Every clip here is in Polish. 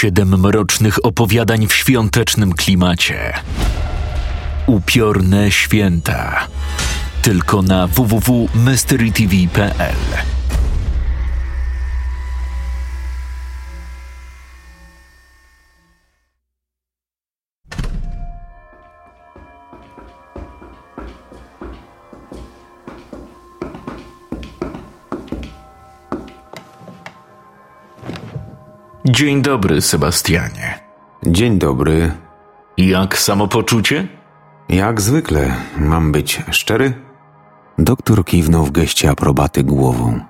Siedem mrocznych opowiadań w świątecznym klimacie. Upiorne święta. Tylko na www.mysterytv.pl. Dzień dobry, Sebastianie. Dzień dobry. Jak samopoczucie? Jak zwykle, mam być szczery? Doktor kiwnął w geście aprobaty głową.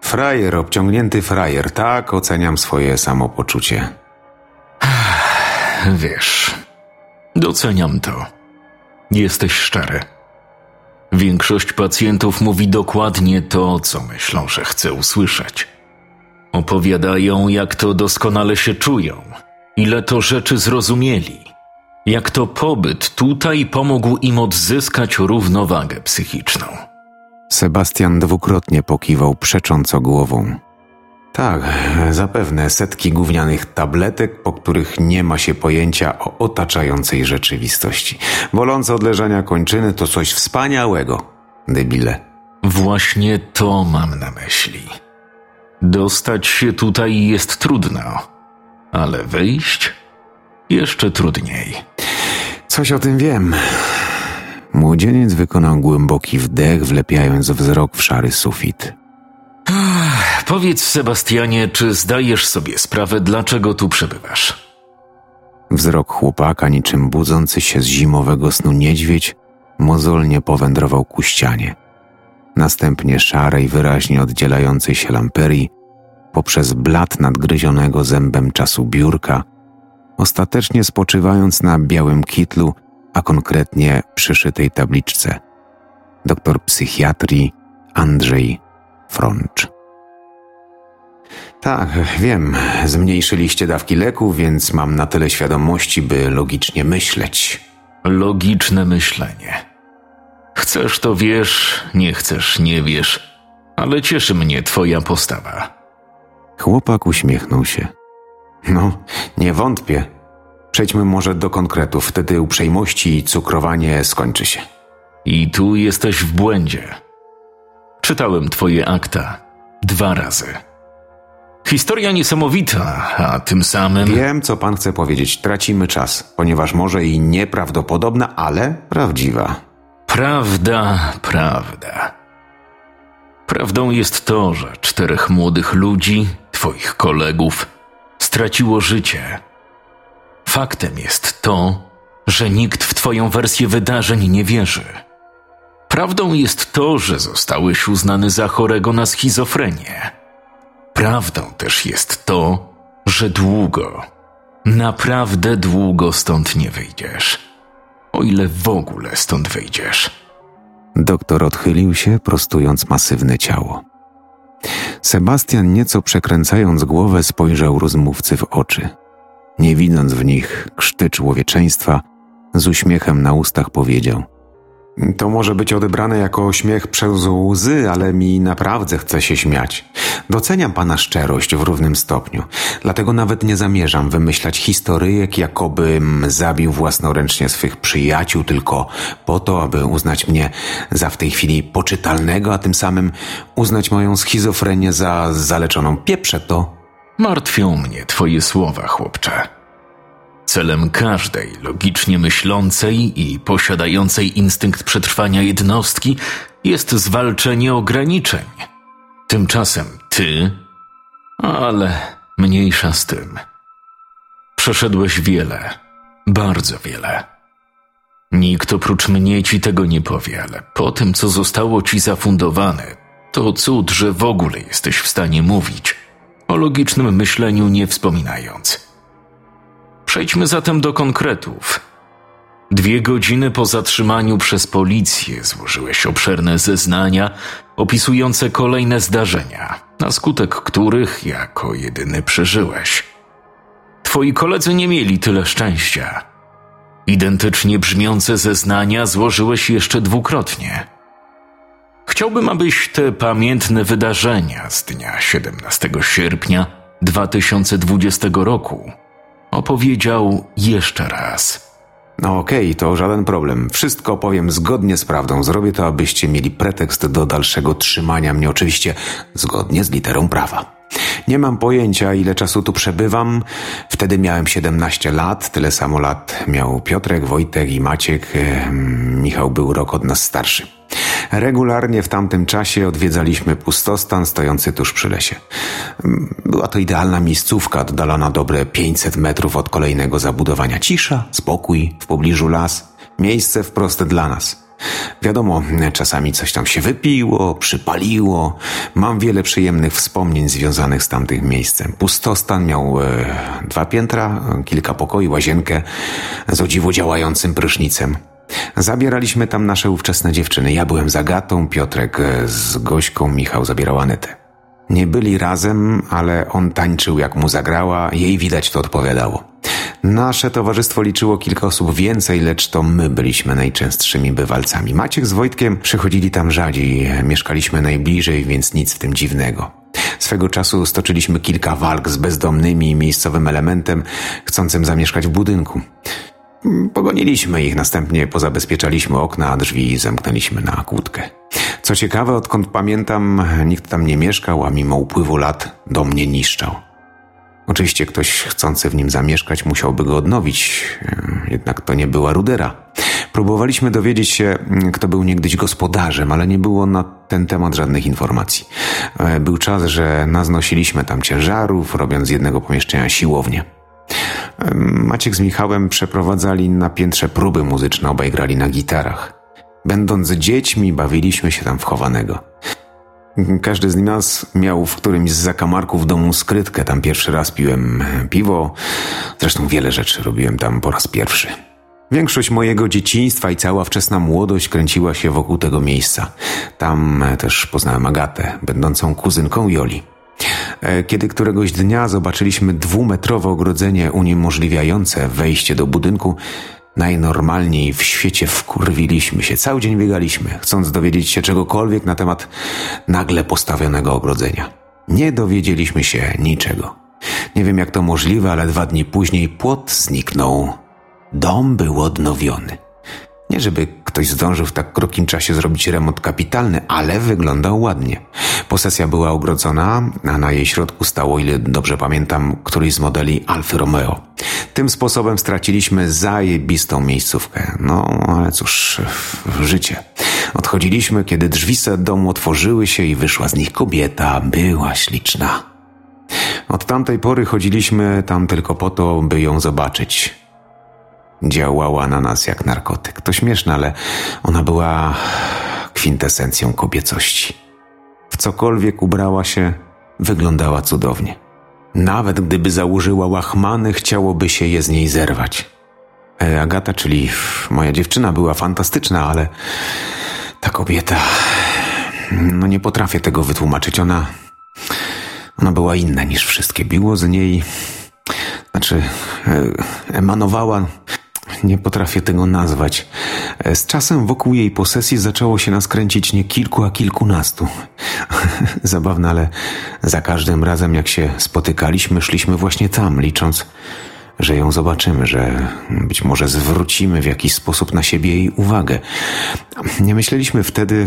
Frajer, obciągnięty frajer, tak oceniam swoje samopoczucie. Wiesz, doceniam to. Jesteś szczery. Większość pacjentów mówi dokładnie to, co myślą, że chce usłyszeć. Opowiadają, jak to doskonale się czują, ile to rzeczy zrozumieli, jak to pobyt tutaj pomógł im odzyskać równowagę psychiczną. Sebastian dwukrotnie pokiwał przecząco głową. Tak, zapewne setki gównianych tabletek, po których nie ma się pojęcia o otaczającej rzeczywistości. Bolące od leżania kończyny to coś wspaniałego, debile. Właśnie to mam na myśli. Dostać się tutaj jest trudno, ale wyjść jeszcze trudniej. Coś o tym wiem. Młodzieniec wykonał głęboki wdech, wlepiając wzrok w szary sufit. Powiedz, Sebastianie, czy zdajesz sobie sprawę, dlaczego tu przebywasz? Wzrok chłopaka, niczym budzący się z zimowego snu niedźwiedź, mozolnie powędrował ku ścianie. Następnie szarej, wyraźnie oddzielającej się lamperii, poprzez blat nadgryzionego zębem czasu biurka, ostatecznie spoczywając na białym kitlu, a konkretnie przyszytej tabliczce. Doktor psychiatrii Andrzej Frącz. Tak, wiem, zmniejszyliście dawki leku, więc mam na tyle świadomości, by logicznie myśleć. Logiczne myślenie. Chcesz to wiesz, nie chcesz nie wiesz, ale cieszy mnie twoja postawa. Chłopak uśmiechnął się. No, nie wątpię. Przejdźmy może do konkretów, wtedy uprzejmości i cukrowanie skończy się. I tu jesteś w błędzie. Czytałem twoje akta dwa razy. Historia niesamowita, a tym samym. Wiem, co pan chce powiedzieć. Tracimy czas, ponieważ może i nieprawdopodobna, ale prawdziwa. Prawda, prawda. Prawdą jest to, że czterech młodych ludzi, twoich kolegów, straciło życie. Faktem jest to, że nikt w twoją wersję wydarzeń nie wierzy. Prawdą jest to, że zostałeś uznany za chorego na schizofrenię. Prawdą też jest to, że długo, naprawdę długo stąd nie wyjdziesz. O ile w ogóle stąd wyjdziesz. Doktor odchylił się, prostując masywne ciało. Sebastian, nieco przekręcając głowę, spojrzał rozmówcy w oczy. Nie widząc w nich krzty człowieczeństwa, z uśmiechem na ustach powiedział – to może być odebrane jako śmiech przez łzy, ale mi naprawdę chce się śmiać. Doceniam pana szczerość w równym stopniu, dlatego nawet nie zamierzam wymyślać historyjek, jakobym zabił własnoręcznie swych przyjaciół, tylko po to, aby uznać mnie za w tej chwili poczytalnego, a tym samym uznać moją schizofrenię za zaleczoną. Pieprze to. Martwią mnie twoje słowa, chłopcze. Celem każdej logicznie myślącej i posiadającej instynkt przetrwania jednostki jest zwalczenie ograniczeń. Tymczasem ty, ale mniejsza z tym. Przeszedłeś wiele, bardzo wiele. Nikt oprócz mnie ci tego nie powie, ale po tym, co zostało ci zafundowane, to cud, że w ogóle jesteś w stanie mówić, o logicznym myśleniu nie wspominając. Przejdźmy zatem do konkretów. Dwie godziny po zatrzymaniu przez policję złożyłeś obszerne zeznania opisujące kolejne zdarzenia, na skutek których jako jedyny przeżyłeś. Twoi koledzy nie mieli tyle szczęścia. Identycznie brzmiące zeznania złożyłeś jeszcze dwukrotnie. Chciałbym, abyś te pamiętne wydarzenia z dnia 17 sierpnia 2020 roku opowiedział jeszcze raz. No okej, okay, to żaden problem. Wszystko powiem zgodnie z prawdą. Zrobię to, abyście mieli pretekst do dalszego trzymania mnie, oczywiście zgodnie z literą prawa. Nie mam pojęcia, ile czasu tu przebywam. Wtedy miałem 17 lat, tyle samo lat miał Piotrek, Wojtek i Maciek. Michał był rok od nas starszy. Regularnie w tamtym czasie odwiedzaliśmy pustostan stojący tuż przy lesie. Była to idealna miejscówka, oddalona dobre 500 metrów od kolejnego zabudowania. Cisza, spokój, w pobliżu las. Miejsce wprost dla nas. Wiadomo, czasami coś tam się wypiło, przypaliło. Mam wiele przyjemnych wspomnień związanych z tamtym miejscem. Pustostan miał e, dwa piętra, kilka pokoi, łazienkę z o dziwo działającym prysznicem. Zabieraliśmy tam nasze ówczesne dziewczyny. Ja byłem z Agatą, Piotrek e, z Gośką, Michał zabierał Anetę. Nie byli razem, ale on tańczył jak mu zagrała, jej widać to odpowiadało. Nasze towarzystwo liczyło kilka osób więcej, lecz to my byliśmy najczęstszymi bywalcami. Maciek z Wojtkiem przychodzili tam rzadziej, mieszkaliśmy najbliżej, więc nic w tym dziwnego. Swego czasu stoczyliśmy kilka walk z bezdomnymi i miejscowym elementem chcącym zamieszkać w budynku. Pogoniliśmy ich, następnie pozabezpieczaliśmy okna, drzwi zamknęliśmy na kłódkę. Co ciekawe, odkąd pamiętam, nikt tam nie mieszkał, a mimo upływu lat dom nie niszczał. Oczywiście ktoś chcący w nim zamieszkać musiałby go odnowić, jednak to nie była rudera. Próbowaliśmy dowiedzieć się, kto był niegdyś gospodarzem, ale nie było na ten temat żadnych informacji. Był czas, że naznosiliśmy tam ciężarów, robiąc z jednego pomieszczenia siłownię. Maciek z Michałem przeprowadzali na piętrze próby muzyczne, obaj grali na gitarach. Będąc dziećmi, bawiliśmy się tam w chowanego. Każdy z nas miał w którymś z zakamarków domu skrytkę. Tam pierwszy raz piłem piwo. Zresztą wiele rzeczy robiłem tam po raz pierwszy. Większość mojego dzieciństwa i cała wczesna młodość kręciła się wokół tego miejsca. Tam też poznałem Agatę, będącą kuzynką Joli. E, kiedy któregoś dnia zobaczyliśmy dwumetrowe ogrodzenie uniemożliwiające wejście do budynku, najnormalniej w świecie wkurwiliśmy się. Cały dzień biegaliśmy, chcąc dowiedzieć się czegokolwiek na temat nagle postawionego ogrodzenia. Nie dowiedzieliśmy się niczego. Nie wiem jak to możliwe, ale dwa dni później płot zniknął. Dom był odnowiony. Żeby ktoś zdążył w tak krótkim czasie zrobić remont kapitalny, ale wyglądał ładnie. Posesja była ogrodzona, a na jej środku stało, ile dobrze pamiętam, któryś z modeli Alfy Romeo. Tym sposobem straciliśmy zajebistą miejscówkę. No, ale cóż, życie. Odchodziliśmy, kiedy drzwi domu otworzyły się i wyszła z nich kobieta. Była śliczna. Od tamtej pory chodziliśmy tam tylko po to, by ją zobaczyć. Działała na nas jak narkotyk. To śmieszne, ale ona była kwintesencją kobiecości. W cokolwiek ubrała się, wyglądała cudownie. Nawet gdyby założyła łachmany, chciałoby się je z niej zerwać. E, Agata, czyli moja dziewczyna, była fantastyczna, ale ta kobieta. No nie potrafię tego wytłumaczyć. Ona. Ona była inna niż wszystkie. Biło z niej. Znaczy, e, emanowała nie potrafię tego nazwać. E, z czasem wokół jej posesji zaczęło się nas kręcić nie kilku, a kilkunastu. Zabawne, ale za każdym razem jak się spotykaliśmy, szliśmy właśnie tam, licząc, że ją zobaczymy, że być może zwrócimy w jakiś sposób na siebie jej uwagę. Nie myśleliśmy wtedy,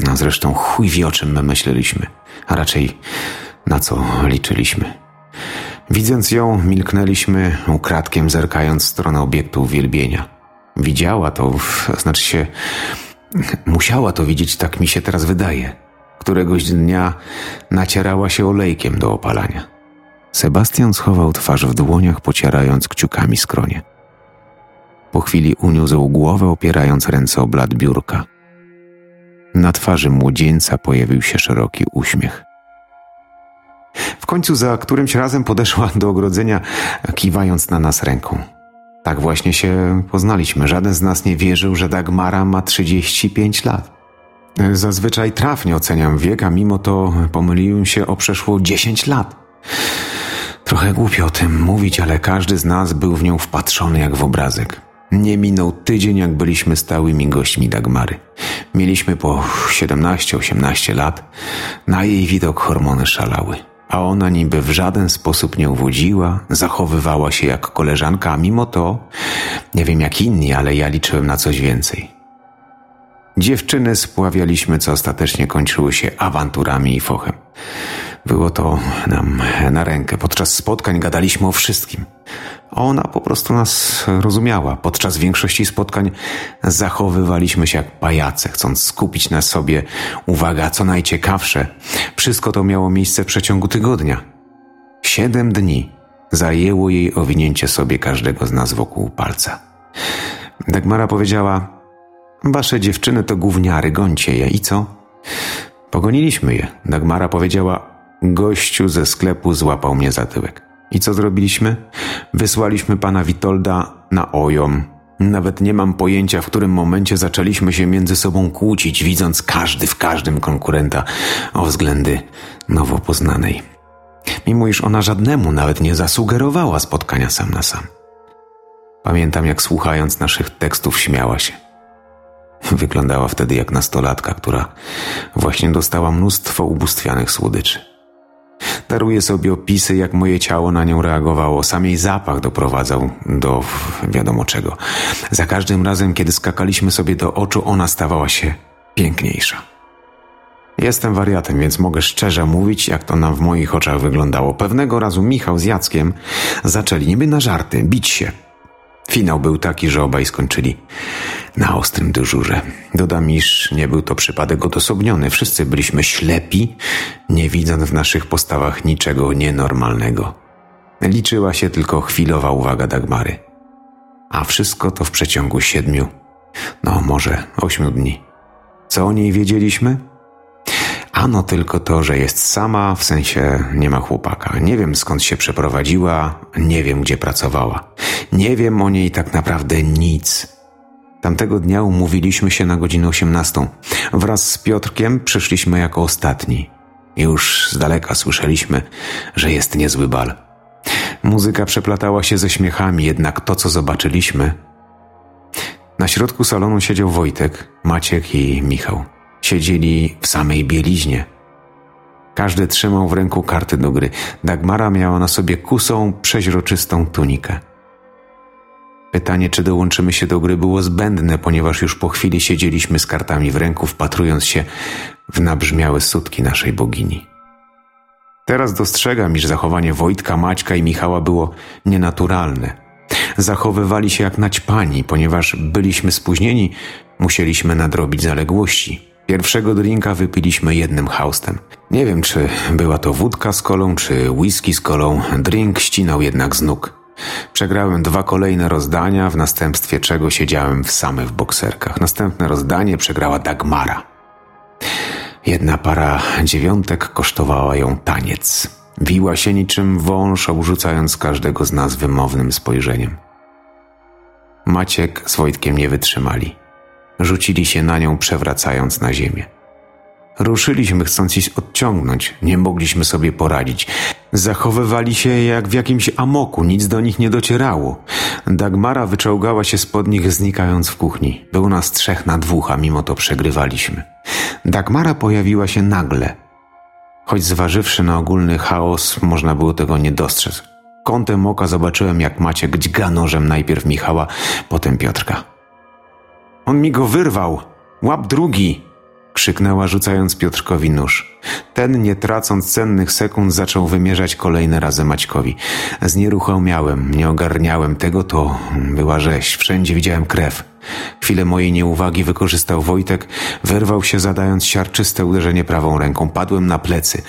no zresztą chuj wie o czym my myśleliśmy, a raczej na co liczyliśmy. Widząc ją, milknęliśmy ukradkiem, zerkając w stronę obiektu uwielbienia. Widziała to, znaczy się, musiała to widzieć, tak mi się teraz wydaje. Któregoś dnia nacierała się olejkiem do opalania. Sebastian schował twarz w dłoniach, pocierając kciukami skronie. Po chwili uniósł głowę, opierając ręce o blat biurka. Na twarzy młodzieńca pojawił się szeroki uśmiech. W końcu za którymś razem podeszła do ogrodzenia, kiwając na nas ręką. Tak właśnie się poznaliśmy. Żaden z nas nie wierzył, że Dagmara ma 35 lat. Zazwyczaj trafnie oceniam wiek, a mimo to pomyliłem się o przeszło 10 lat. Trochę głupio o tym mówić, ale każdy z nas był w nią wpatrzony jak w obrazek. Nie minął tydzień, jak byliśmy stałymi gośćmi Dagmary. Mieliśmy po 17-18 lat. Na jej widok hormony szalały. A ona niby w żaden sposób nie uwodziła, zachowywała się jak koleżanka, a mimo to, nie wiem jak inni, ale ja liczyłem na coś więcej. Dziewczyny spławialiśmy, co ostatecznie kończyło się awanturami i fochem. Było to nam na rękę. Podczas spotkań gadaliśmy o wszystkim. Ona po prostu nas rozumiała. Podczas większości spotkań zachowywaliśmy się jak pajace, chcąc skupić na sobie uwaga, co najciekawsze. Wszystko to miało miejsce w przeciągu tygodnia. Siedem dni zajęło jej owinięcie sobie każdego z nas wokół palca. Dagmara powiedziała: Wasze dziewczyny to gówniary, gońcie je. I co? Pogoniliśmy je. Dagmara powiedziała: Gościu ze sklepu złapał mnie za tyłek. I co zrobiliśmy? Wysłaliśmy pana Witolda na ojom. Nawet nie mam pojęcia, w którym momencie zaczęliśmy się między sobą kłócić, widząc każdy w każdym konkurenta o względy nowo poznanej. Mimo iż ona żadnemu nawet nie zasugerowała spotkania sam na sam. Pamiętam, jak słuchając naszych tekstów śmiała się. Wyglądała wtedy jak nastolatka, która właśnie dostała mnóstwo ubóstwianych słodyczy. Daruję sobie opisy, jak moje ciało na nią reagowało. Sam jej zapach doprowadzał do wiadomo czego. Za każdym razem, kiedy skakaliśmy sobie do oczu, ona stawała się piękniejsza. Jestem wariatem, więc mogę szczerze mówić, jak to nam w moich oczach wyglądało. Pewnego razu Michał z Jackiem zaczęli niby na żarty bić się. Finał był taki, że obaj skończyli na ostrym dyżurze. Dodam, iż nie był to przypadek odosobniony. Wszyscy byliśmy ślepi, nie widząc w naszych postawach niczego nienormalnego. Liczyła się tylko chwilowa uwaga Dagmary. A wszystko to w przeciągu siedmiu, no może ośmiu dni. Co o niej wiedzieliśmy? Ano tylko to, że jest sama, w sensie nie ma chłopaka. Nie wiem skąd się przeprowadziła, nie wiem gdzie pracowała. Nie wiem o niej tak naprawdę nic. Tamtego dnia umówiliśmy się na godzinę 18. Wraz z Piotrkiem przyszliśmy jako ostatni. Już z daleka słyszeliśmy, że jest niezły bal. Muzyka przeplatała się ze śmiechami, jednak to, co zobaczyliśmy. Na środku salonu siedział Wojtek, Maciek i Michał. Siedzieli w samej bieliźnie. Każdy trzymał w ręku karty do gry. Dagmara miała na sobie kusą, przeźroczystą tunikę. Pytanie, czy dołączymy się do gry, było zbędne, ponieważ już po chwili siedzieliśmy z kartami w ręku, wpatrując się w nabrzmiałe sutki naszej bogini. Teraz dostrzegam, iż zachowanie Wojtka, Maćka i Michała było nienaturalne. Zachowywali się jak naćpani, ponieważ byliśmy spóźnieni, musieliśmy nadrobić zaległości. Pierwszego drinka wypiliśmy jednym haustem. Nie wiem, czy była to wódka z kolą, czy whisky z kolą. Drink ścinał jednak z nóg. Przegrałem dwa kolejne rozdania, w następstwie czego siedziałem w samych bokserkach. Następne rozdanie przegrała Dagmara. Jedna para dziewiątek kosztowała ją taniec. Wiła się niczym wąż, obrzucając każdego z nas wymownym spojrzeniem. Maciek z Wojtkiem nie wytrzymali. Rzucili się na nią, przewracając na ziemię. Ruszyliśmy, chcąc ich odciągnąć. Nie mogliśmy sobie poradzić. Zachowywali się jak w jakimś amoku, nic do nich nie docierało. Dagmara wyczołgała się spod nich, znikając w kuchni. Było nas trzech na dwóch, a mimo to przegrywaliśmy. Dagmara pojawiła się nagle. Choć zważywszy na ogólny chaos, można było tego nie dostrzec. Kątem oka zobaczyłem, jak Maciek dźga nożem najpierw Michała, potem Piotrka. On mi go wyrwał! Łap drugi! krzyknęła, rzucając Piotrkowi nóż. Ten, nie tracąc cennych sekund, zaczął wymierzać kolejne razy Maćkowi. Znieruchomiałem, nie ogarniałem tego, to była rzeź. Wszędzie widziałem krew. Chwilę mojej nieuwagi wykorzystał Wojtek, wyrwał się zadając siarczyste uderzenie prawą ręką. Padłem na plecy.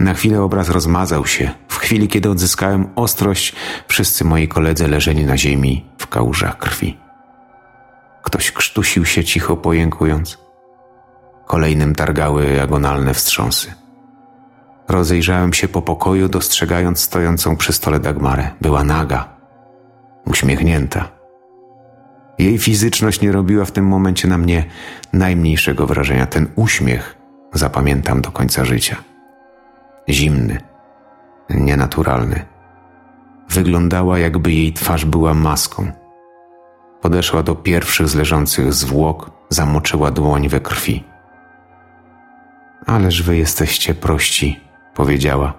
Na chwilę obraz rozmazał się. W chwili, kiedy odzyskałem ostrość, wszyscy moi koledzy leżeli na ziemi w kałużach krwi. Ktoś krztusił się cicho pojękując. Kolejnym targały agonalne wstrząsy. Rozejrzałem się po pokoju, dostrzegając stojącą przy stole Dagmarę. Była naga, uśmiechnięta. Jej fizyczność nie robiła w tym momencie na mnie najmniejszego wrażenia. Ten uśmiech zapamiętam do końca życia. Zimny, nienaturalny. Wyglądała, jakby jej twarz była maską. Podeszła do pierwszych z leżących zwłok, zamoczyła dłoń we krwi. Ależ wy jesteście prości, powiedziała.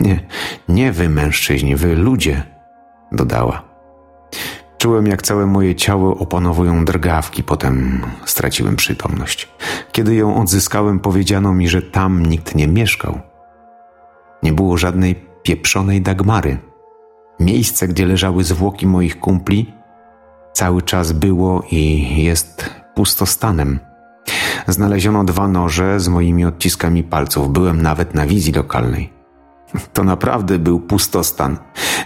Nie, nie wy mężczyźni, wy ludzie, dodała. Czułem, jak całe moje ciało opanowują drgawki, potem straciłem przytomność. Kiedy ją odzyskałem, powiedziano mi, że tam nikt nie mieszkał. Nie było żadnej pieprzonej Dagmary. Miejsce, gdzie leżały zwłoki moich kumpli, cały czas było i jest pustostanem. Znaleziono dwa noże z moimi odciskami palców. Byłem nawet na wizji lokalnej. To naprawdę był pustostan.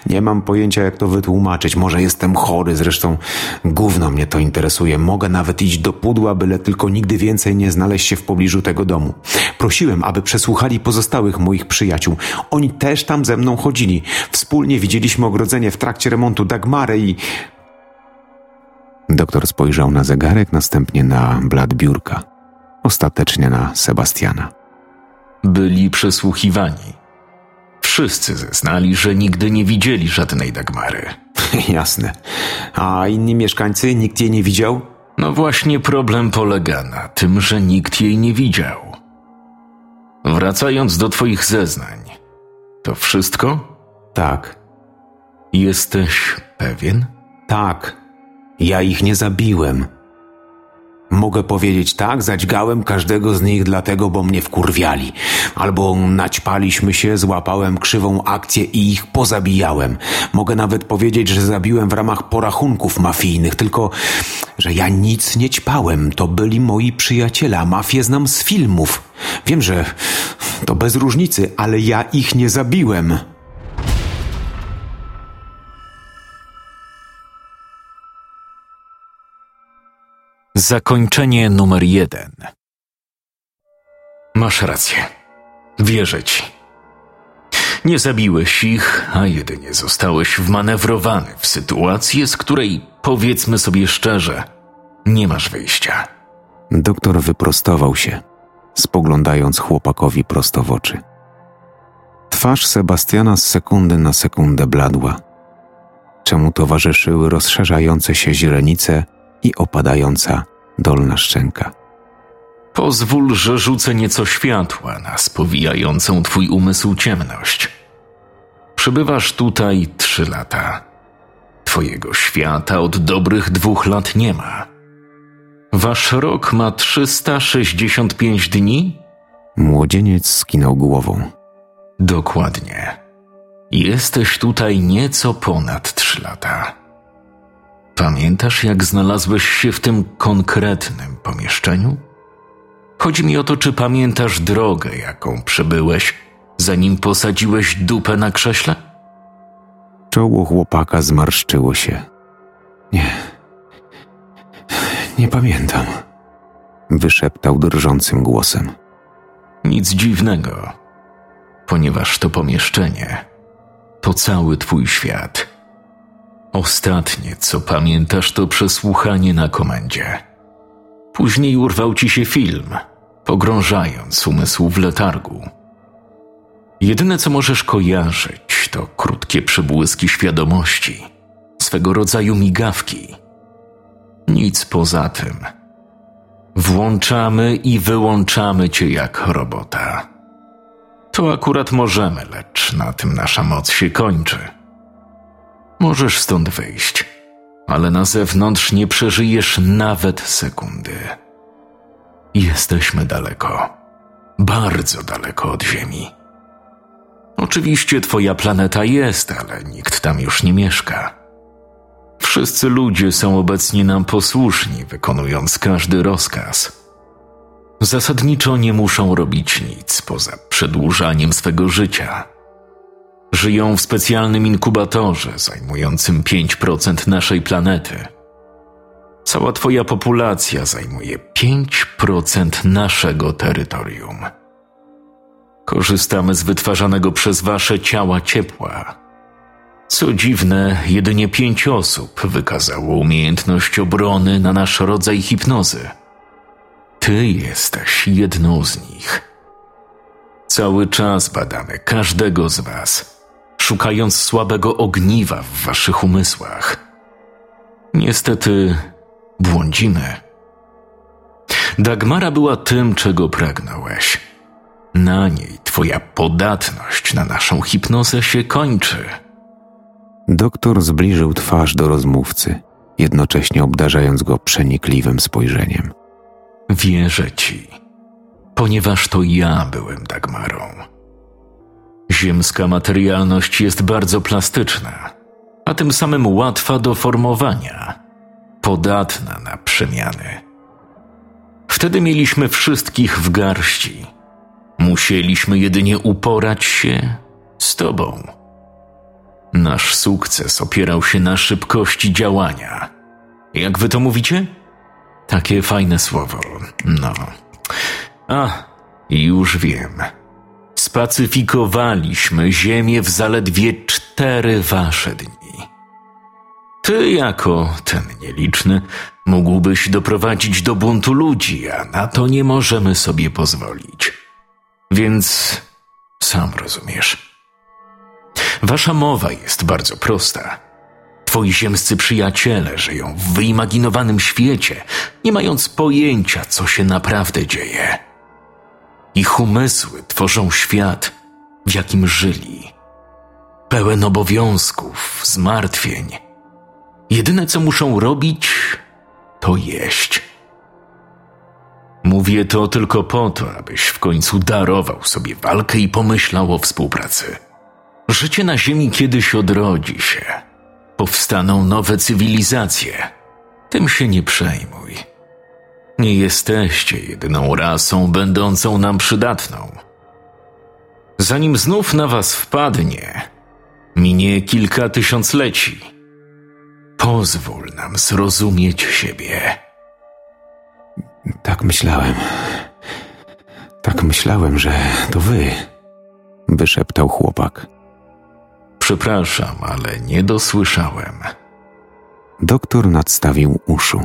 Nie mam pojęcia, jak to wytłumaczyć. Może jestem chory, zresztą gówno mnie to interesuje. Mogę nawet iść do pudła, byle tylko nigdy więcej nie znaleźć się w pobliżu tego domu. Prosiłem, aby przesłuchali pozostałych moich przyjaciół. Oni też tam ze mną chodzili. Wspólnie widzieliśmy ogrodzenie w trakcie remontu Dagmary i... Doktor spojrzał na zegarek, następnie na blat biurka. Ostatecznie na Sebastiana. Byli przesłuchiwani. Wszyscy zeznali, że nigdy nie widzieli żadnej Dagmary. Jasne. A inni mieszkańcy, nikt jej nie widział? No właśnie problem polega na tym, że nikt jej nie widział. Wracając do twoich zeznań, to wszystko? Tak. Jesteś pewien? Tak. Ja ich nie zabiłem. Mogę powiedzieć tak, zadźgałem każdego z nich dlatego, bo mnie wkurwiali. Albo naćpaliśmy się, złapałem krzywą akcję i ich pozabijałem. Mogę nawet powiedzieć, że zabiłem w ramach porachunków mafijnych, tylko że ja nic nie ćpałem. To byli moi przyjaciele, a mafię znam z filmów. Wiem, że to bez różnicy, ale ja ich nie zabiłem. Zakończenie numer jeden. Masz rację. Wierzę ci. Nie zabiłeś ich, a jedynie zostałeś wmanewrowany w sytuację, z której, powiedzmy sobie szczerze, nie masz wyjścia. Doktor wyprostował się, spoglądając chłopakowi prosto w oczy. Twarz Sebastiana z sekundy na sekundę bladła, czemu towarzyszyły rozszerzające się źrenice i opadająca dolna szczęka. Pozwól, że rzucę nieco światła na spowijającą twój umysł ciemność. Przybywasz tutaj trzy lata. Twojego świata od dobrych dwóch lat nie ma. Wasz rok ma 365 dni? Młodzieniec skinął głową. Dokładnie. Jesteś tutaj nieco ponad trzy lata. Pamiętasz, jak znalazłeś się w tym konkretnym pomieszczeniu? Chodzi mi o to, czy pamiętasz drogę, jaką przebyłeś, zanim posadziłeś dupę na krześle? Czoło chłopaka zmarszczyło się. Nie. Nie pamiętam. Wyszeptał drżącym głosem. Nic dziwnego, ponieważ to pomieszczenie to cały twój świat Ostatnie, co pamiętasz, to przesłuchanie na komendzie. Później urwał ci się film, pogrążając umysł w letargu. Jedyne, co możesz kojarzyć, to krótkie przebłyski świadomości, swego rodzaju migawki. Nic poza tym. Włączamy i wyłączamy cię jak robota. To akurat możemy, lecz na tym nasza moc się kończy. Możesz stąd wyjść, ale na zewnątrz nie przeżyjesz nawet sekundy. Jesteśmy daleko, bardzo daleko od Ziemi. Oczywiście Twoja planeta jest, ale nikt tam już nie mieszka. Wszyscy ludzie są obecnie nam posłuszni, wykonując każdy rozkaz. Zasadniczo nie muszą robić nic poza przedłużaniem swego życia żyją w specjalnym inkubatorze zajmującym 5% naszej planety. Cała Twoja populacja zajmuje 5% naszego terytorium. Korzystamy z wytwarzanego przez wasze ciała ciepła. Co dziwne, jedynie pięć osób wykazało umiejętność obrony na nasz rodzaj hipnozy. Ty jesteś jedną z nich. Cały czas badamy każdego z was, szukając słabego ogniwa w waszych umysłach. Niestety błądzimy. Dagmara była tym, czego pragnąłeś. Na niej twoja podatność na naszą hipnozę się kończy. Doktor zbliżył twarz do rozmówcy, jednocześnie obdarzając go przenikliwym spojrzeniem. Wierzę ci, ponieważ to ja byłem Dagmarą. Ziemska materialność jest bardzo plastyczna, a tym samym łatwa do formowania, podatna na przemiany. Wtedy mieliśmy wszystkich w garści. Musieliśmy jedynie uporać się z tobą. Nasz sukces opierał się na szybkości działania. Jak wy to mówicie? Takie fajne słowo. No. A, już wiem. Spacyfikowaliśmy Ziemię w zaledwie cztery wasze dni. Ty, jako ten nieliczny, mógłbyś doprowadzić do buntu ludzi, a na to nie możemy sobie pozwolić. Więc sam rozumiesz. Wasza mowa jest bardzo prosta. Twoi ziemscy przyjaciele żyją w wyimaginowanym świecie, nie mając pojęcia, co się naprawdę dzieje. Ich umysły tworzą świat, w jakim żyli. Pełen obowiązków, zmartwień. Jedyne, co muszą robić, to jeść. Mówię to tylko po to, abyś w końcu darował sobie walkę i pomyślał o współpracy. Życie na Ziemi kiedyś odrodzi się. Powstaną nowe cywilizacje. Tym się nie przejmuj. Nie jesteście jedyną rasą będącą nam przydatną. Zanim znów na was wpadnie, minie kilka tysiącleci. Pozwól nam zrozumieć siebie. Tak myślałem. Tak myślałem, że to wy, wyszeptał chłopak. Przepraszam, ale nie dosłyszałem. Doktor nadstawił uszu.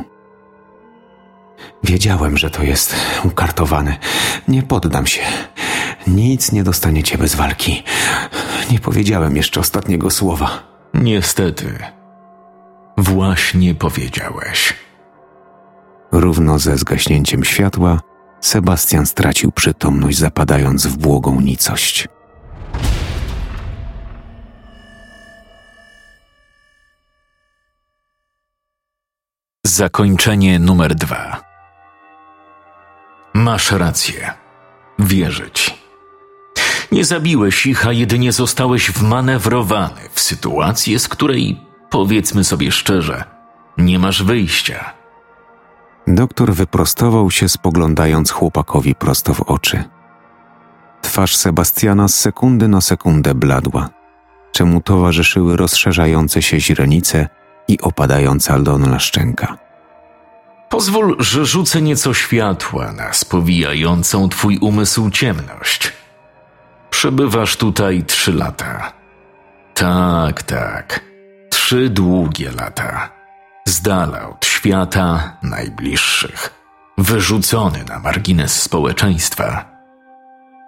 Wiedziałem, że to jest ukartowane. Nie poddam się. Nic nie dostaniecie bez walki. Nie powiedziałem jeszcze ostatniego słowa. Niestety, właśnie powiedziałeś. Równo ze zgaśnięciem światła, Sebastian stracił przytomność, zapadając w błogą nicość. Zakończenie numer dwa. Masz rację. Wierzę ci. Nie zabiłeś ich, a jedynie zostałeś wmanewrowany w sytuację, z której, powiedzmy sobie szczerze, nie masz wyjścia. Doktor wyprostował się, spoglądając chłopakowi prosto w oczy. Twarz Sebastiana z sekundy na sekundę bladła, czemu towarzyszyły rozszerzające się źrenice i opadająca dolna szczęka. Pozwól, że rzucę nieco światła na spowijającą twój umysł ciemność. Przebywasz tutaj trzy lata. Tak, tak. Trzy długie lata. Z dala od świata najbliższych. Wyrzucony na margines społeczeństwa.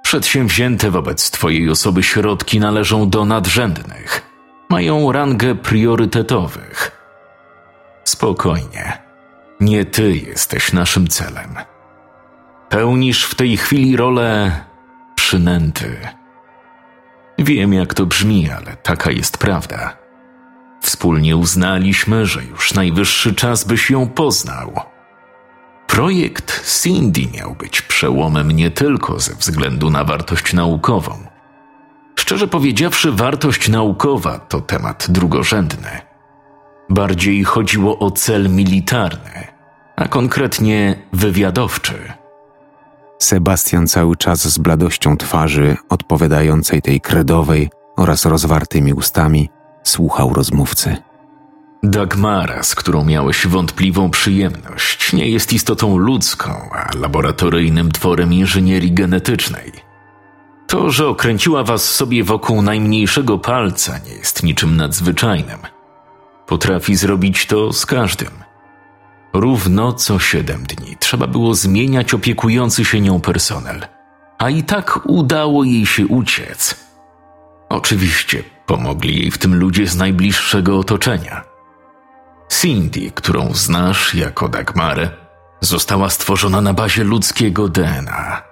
Przedsięwzięte wobec twojej osoby środki należą do nadrzędnych. Mają rangę priorytetowych. Spokojnie. Nie ty jesteś naszym celem. Pełnisz w tej chwili rolę przynęty. Wiem, jak to brzmi, ale taka jest prawda. Wspólnie uznaliśmy, że już najwyższy czas, byś ją poznał. Projekt Cindy miał być przełomem nie tylko ze względu na wartość naukową. Szczerze powiedziawszy, wartość naukowa to temat drugorzędny. Bardziej chodziło o cel militarny, a konkretnie wywiadowczy. Sebastian cały czas z bladością twarzy, odpowiadającej tej kredowej oraz rozwartymi ustami, słuchał rozmówcy. Dagmara, z którą miałeś wątpliwą przyjemność, nie jest istotą ludzką, a laboratoryjnym tworem inżynierii genetycznej. To, że okręciła was sobie wokół najmniejszego palca, nie jest niczym nadzwyczajnym. Potrafi zrobić to z każdym. Równo co siedem dni trzeba było zmieniać opiekujący się nią personel, a i tak udało jej się uciec. Oczywiście pomogli jej w tym ludzie z najbliższego otoczenia. Cindy, którą znasz jako Dagmarę, została stworzona na bazie ludzkiego DNA.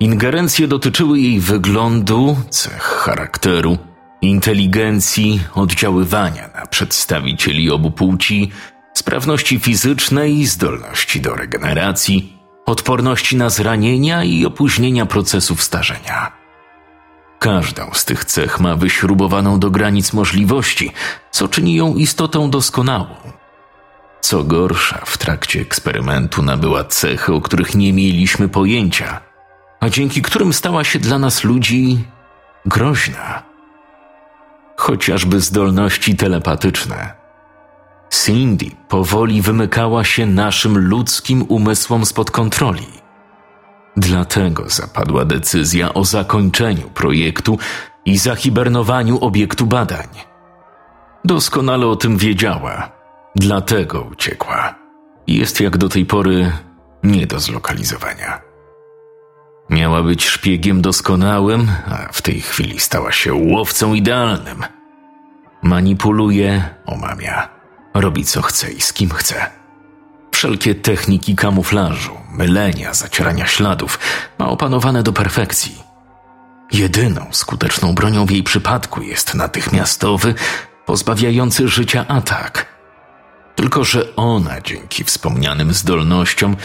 Ingerencje dotyczyły jej wyglądu, cech charakteru, inteligencji, oddziaływania na przedstawicieli obu płci, sprawności fizycznej zdolności do regeneracji, odporności na zranienia i opóźnienia procesów starzenia. Każdą z tych cech ma wyśrubowaną do granic możliwości, co czyni ją istotą doskonałą. Co gorsza, w trakcie eksperymentu nabyła cechy, o których nie mieliśmy pojęcia, a dzięki którym stała się dla nas ludzi groźna. Chociażby zdolności telepatyczne. Cindy powoli wymykała się naszym ludzkim umysłom spod kontroli. Dlatego zapadła decyzja o zakończeniu projektu i zahibernowaniu obiektu badań. Doskonale o tym wiedziała, dlatego uciekła. Jest jak do tej pory nie do zlokalizowania. Miała być szpiegiem doskonałym, a w tej chwili stała się łowcą idealnym. Manipuluje, omamia, robi co chce i z kim chce. Wszelkie techniki kamuflażu, mylenia, zacierania śladów ma opanowane do perfekcji. Jedyną skuteczną bronią w jej przypadku jest natychmiastowy, pozbawiający życia atak. Tylko, że ona dzięki wspomnianym zdolnościom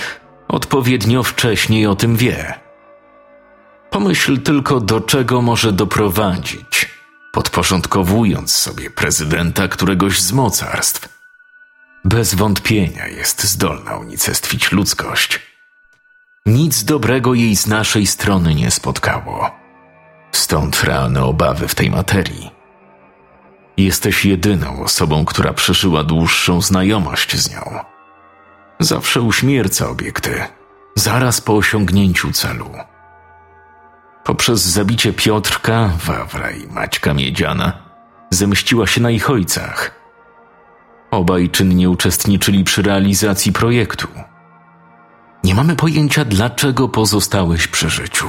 odpowiednio wcześniej o tym wie. Pomyśl tylko, do czego może doprowadzić, podporządkowując sobie prezydenta któregoś z mocarstw. Bez wątpienia jest zdolna unicestwić ludzkość. Nic dobrego jej z naszej strony nie spotkało. Stąd realne obawy w tej materii. Jesteś jedyną osobą, która przeżyła dłuższą znajomość z nią. Zawsze uśmierca obiekty, zaraz po osiągnięciu celu. Poprzez zabicie Piotrka, Wawra i Maćka Miedziana zemściła się na ich ojcach – Obaj czynnie uczestniczyli przy realizacji projektu. Nie mamy pojęcia, dlaczego pozostałeś przy życiu.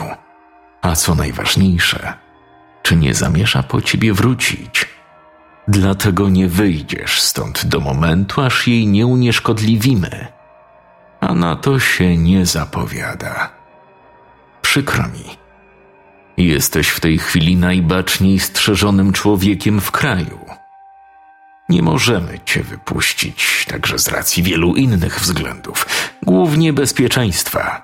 A co najważniejsze, czy nie zamierza po ciebie wrócić? Dlatego nie wyjdziesz stąd do momentu, aż jej nie unieszkodliwimy. A na to się nie zapowiada. Przykro mi. Jesteś w tej chwili najbaczniej strzeżonym człowiekiem w kraju. Nie możemy cię wypuścić, także z racji wielu innych względów, głównie bezpieczeństwa.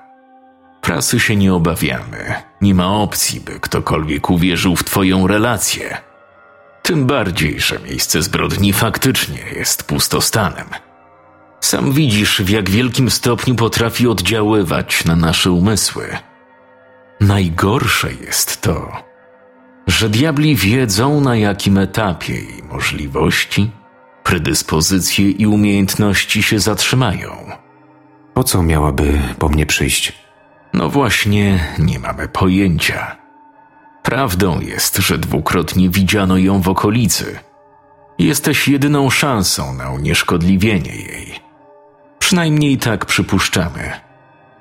Prasy się nie obawiamy. Nie ma opcji, by ktokolwiek uwierzył w twoją relację. Tym bardziej, że miejsce zbrodni faktycznie jest pustostanem. Sam widzisz, w jak wielkim stopniu potrafi oddziaływać na nasze umysły. Najgorsze jest to, że diabli wiedzą na jakim etapie jej możliwości, predyspozycje i umiejętności się zatrzymają. Po co miałaby po mnie przyjść? No właśnie, nie mamy pojęcia. Prawdą jest, że dwukrotnie widziano ją w okolicy. Jesteś jedyną szansą na unieszkodliwienie jej. Przynajmniej tak przypuszczamy.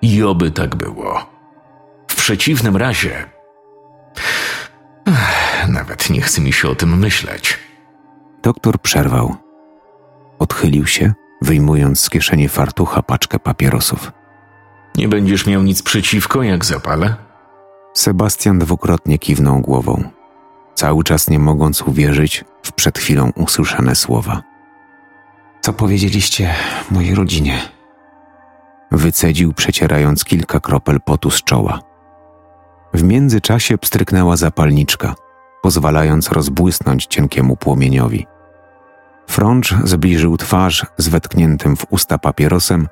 I oby tak było. W przeciwnym razie nawet nie chce mi się o tym myśleć. Doktor przerwał. Odchylił się, wyjmując z kieszeni fartucha paczkę papierosów. Nie będziesz miał nic przeciwko, jak zapalę? Sebastian dwukrotnie kiwnął głową, cały czas nie mogąc uwierzyć w przed chwilą usłyszane słowa. Co powiedzieliście mojej rodzinie? Wycedził, przecierając kilka kropel potu z czoła. W międzyczasie pstryknęła zapalniczka, pozwalając rozbłysnąć cienkiemu płomieniowi. Frącz zbliżył twarz z wetkniętym w usta papierosem,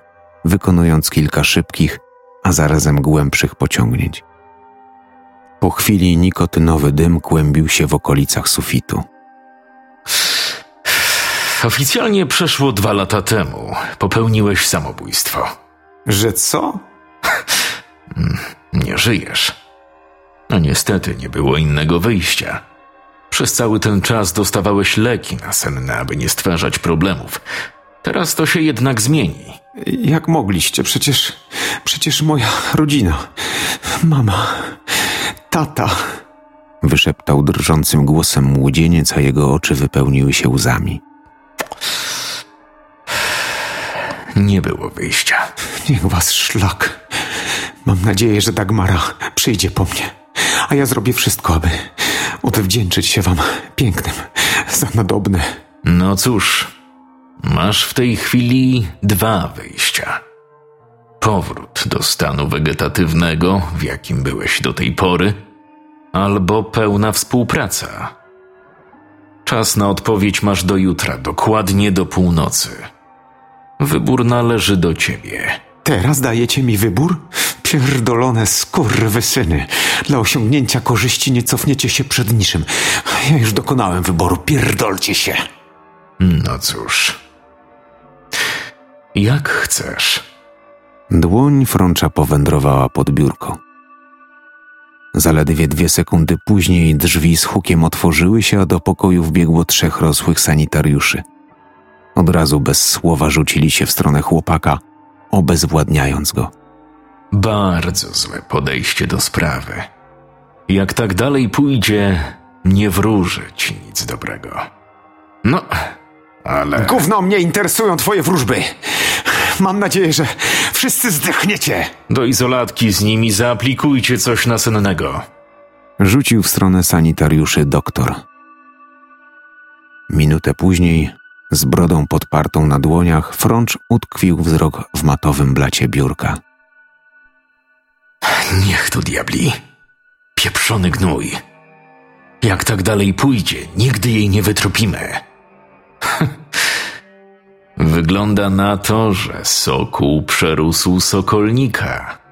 wykonując kilka szybkich, a zarazem głębszych pociągnięć. Po chwili nikotynowy dym kłębił się w okolicach sufitu. Oficjalnie przeszło dwa lata temu. Popełniłeś samobójstwo. Że co? Nie żyjesz. A niestety nie było innego wyjścia. Przez cały ten czas dostawałeś leki nasenne, aby nie stwarzać problemów. Teraz to się jednak zmieni. Jak mogliście? Przecież. Przecież moja rodzina. Mama. Tata. Wyszeptał drżącym głosem młodzieniec, a jego oczy wypełniły się łzami. Nie było wyjścia. Niech was szlak. Mam nadzieję, że Dagmara przyjdzie po mnie, a ja zrobię wszystko, aby odwdzięczyć się wam pięknym za nadobne. No cóż, masz w tej chwili dwa wyjścia. Powrót do stanu wegetatywnego, w jakim byłeś do tej pory, albo pełna współpraca. Czas na odpowiedź masz do jutra, dokładnie do północy. Wybór należy do ciebie. Teraz dajecie mi wybór? Pierdolone skurwysyny. Dla osiągnięcia korzyści nie cofniecie się przed niczym. Ja już dokonałem wyboru, pierdolcie się. No cóż. Jak chcesz. Dłoń Frącza powędrowała pod biurko. Zaledwie dwie sekundy później drzwi z hukiem otworzyły się, a do pokoju wbiegło trzech rosłych sanitariuszy. Od razu bez słowa rzucili się w stronę chłopaka, obezwładniając go. Bardzo złe podejście do sprawy. Jak tak dalej pójdzie, nie wróży ci nic dobrego. No, ale. Gówno mnie interesują twoje wróżby. Mam nadzieję, że wszyscy zdechniecie. Do izolatki z nimi zaaplikujcie coś nasennego. Rzucił w stronę sanitariuszy doktor. Minutę później, z brodą podpartą na dłoniach, Frącz utkwił wzrok w matowym blacie biurka. Niech to diabli. Pieprzony gnój. Jak tak dalej pójdzie, nigdy jej nie wytropimy. Wygląda na to, że sokół przerósł sokolnika.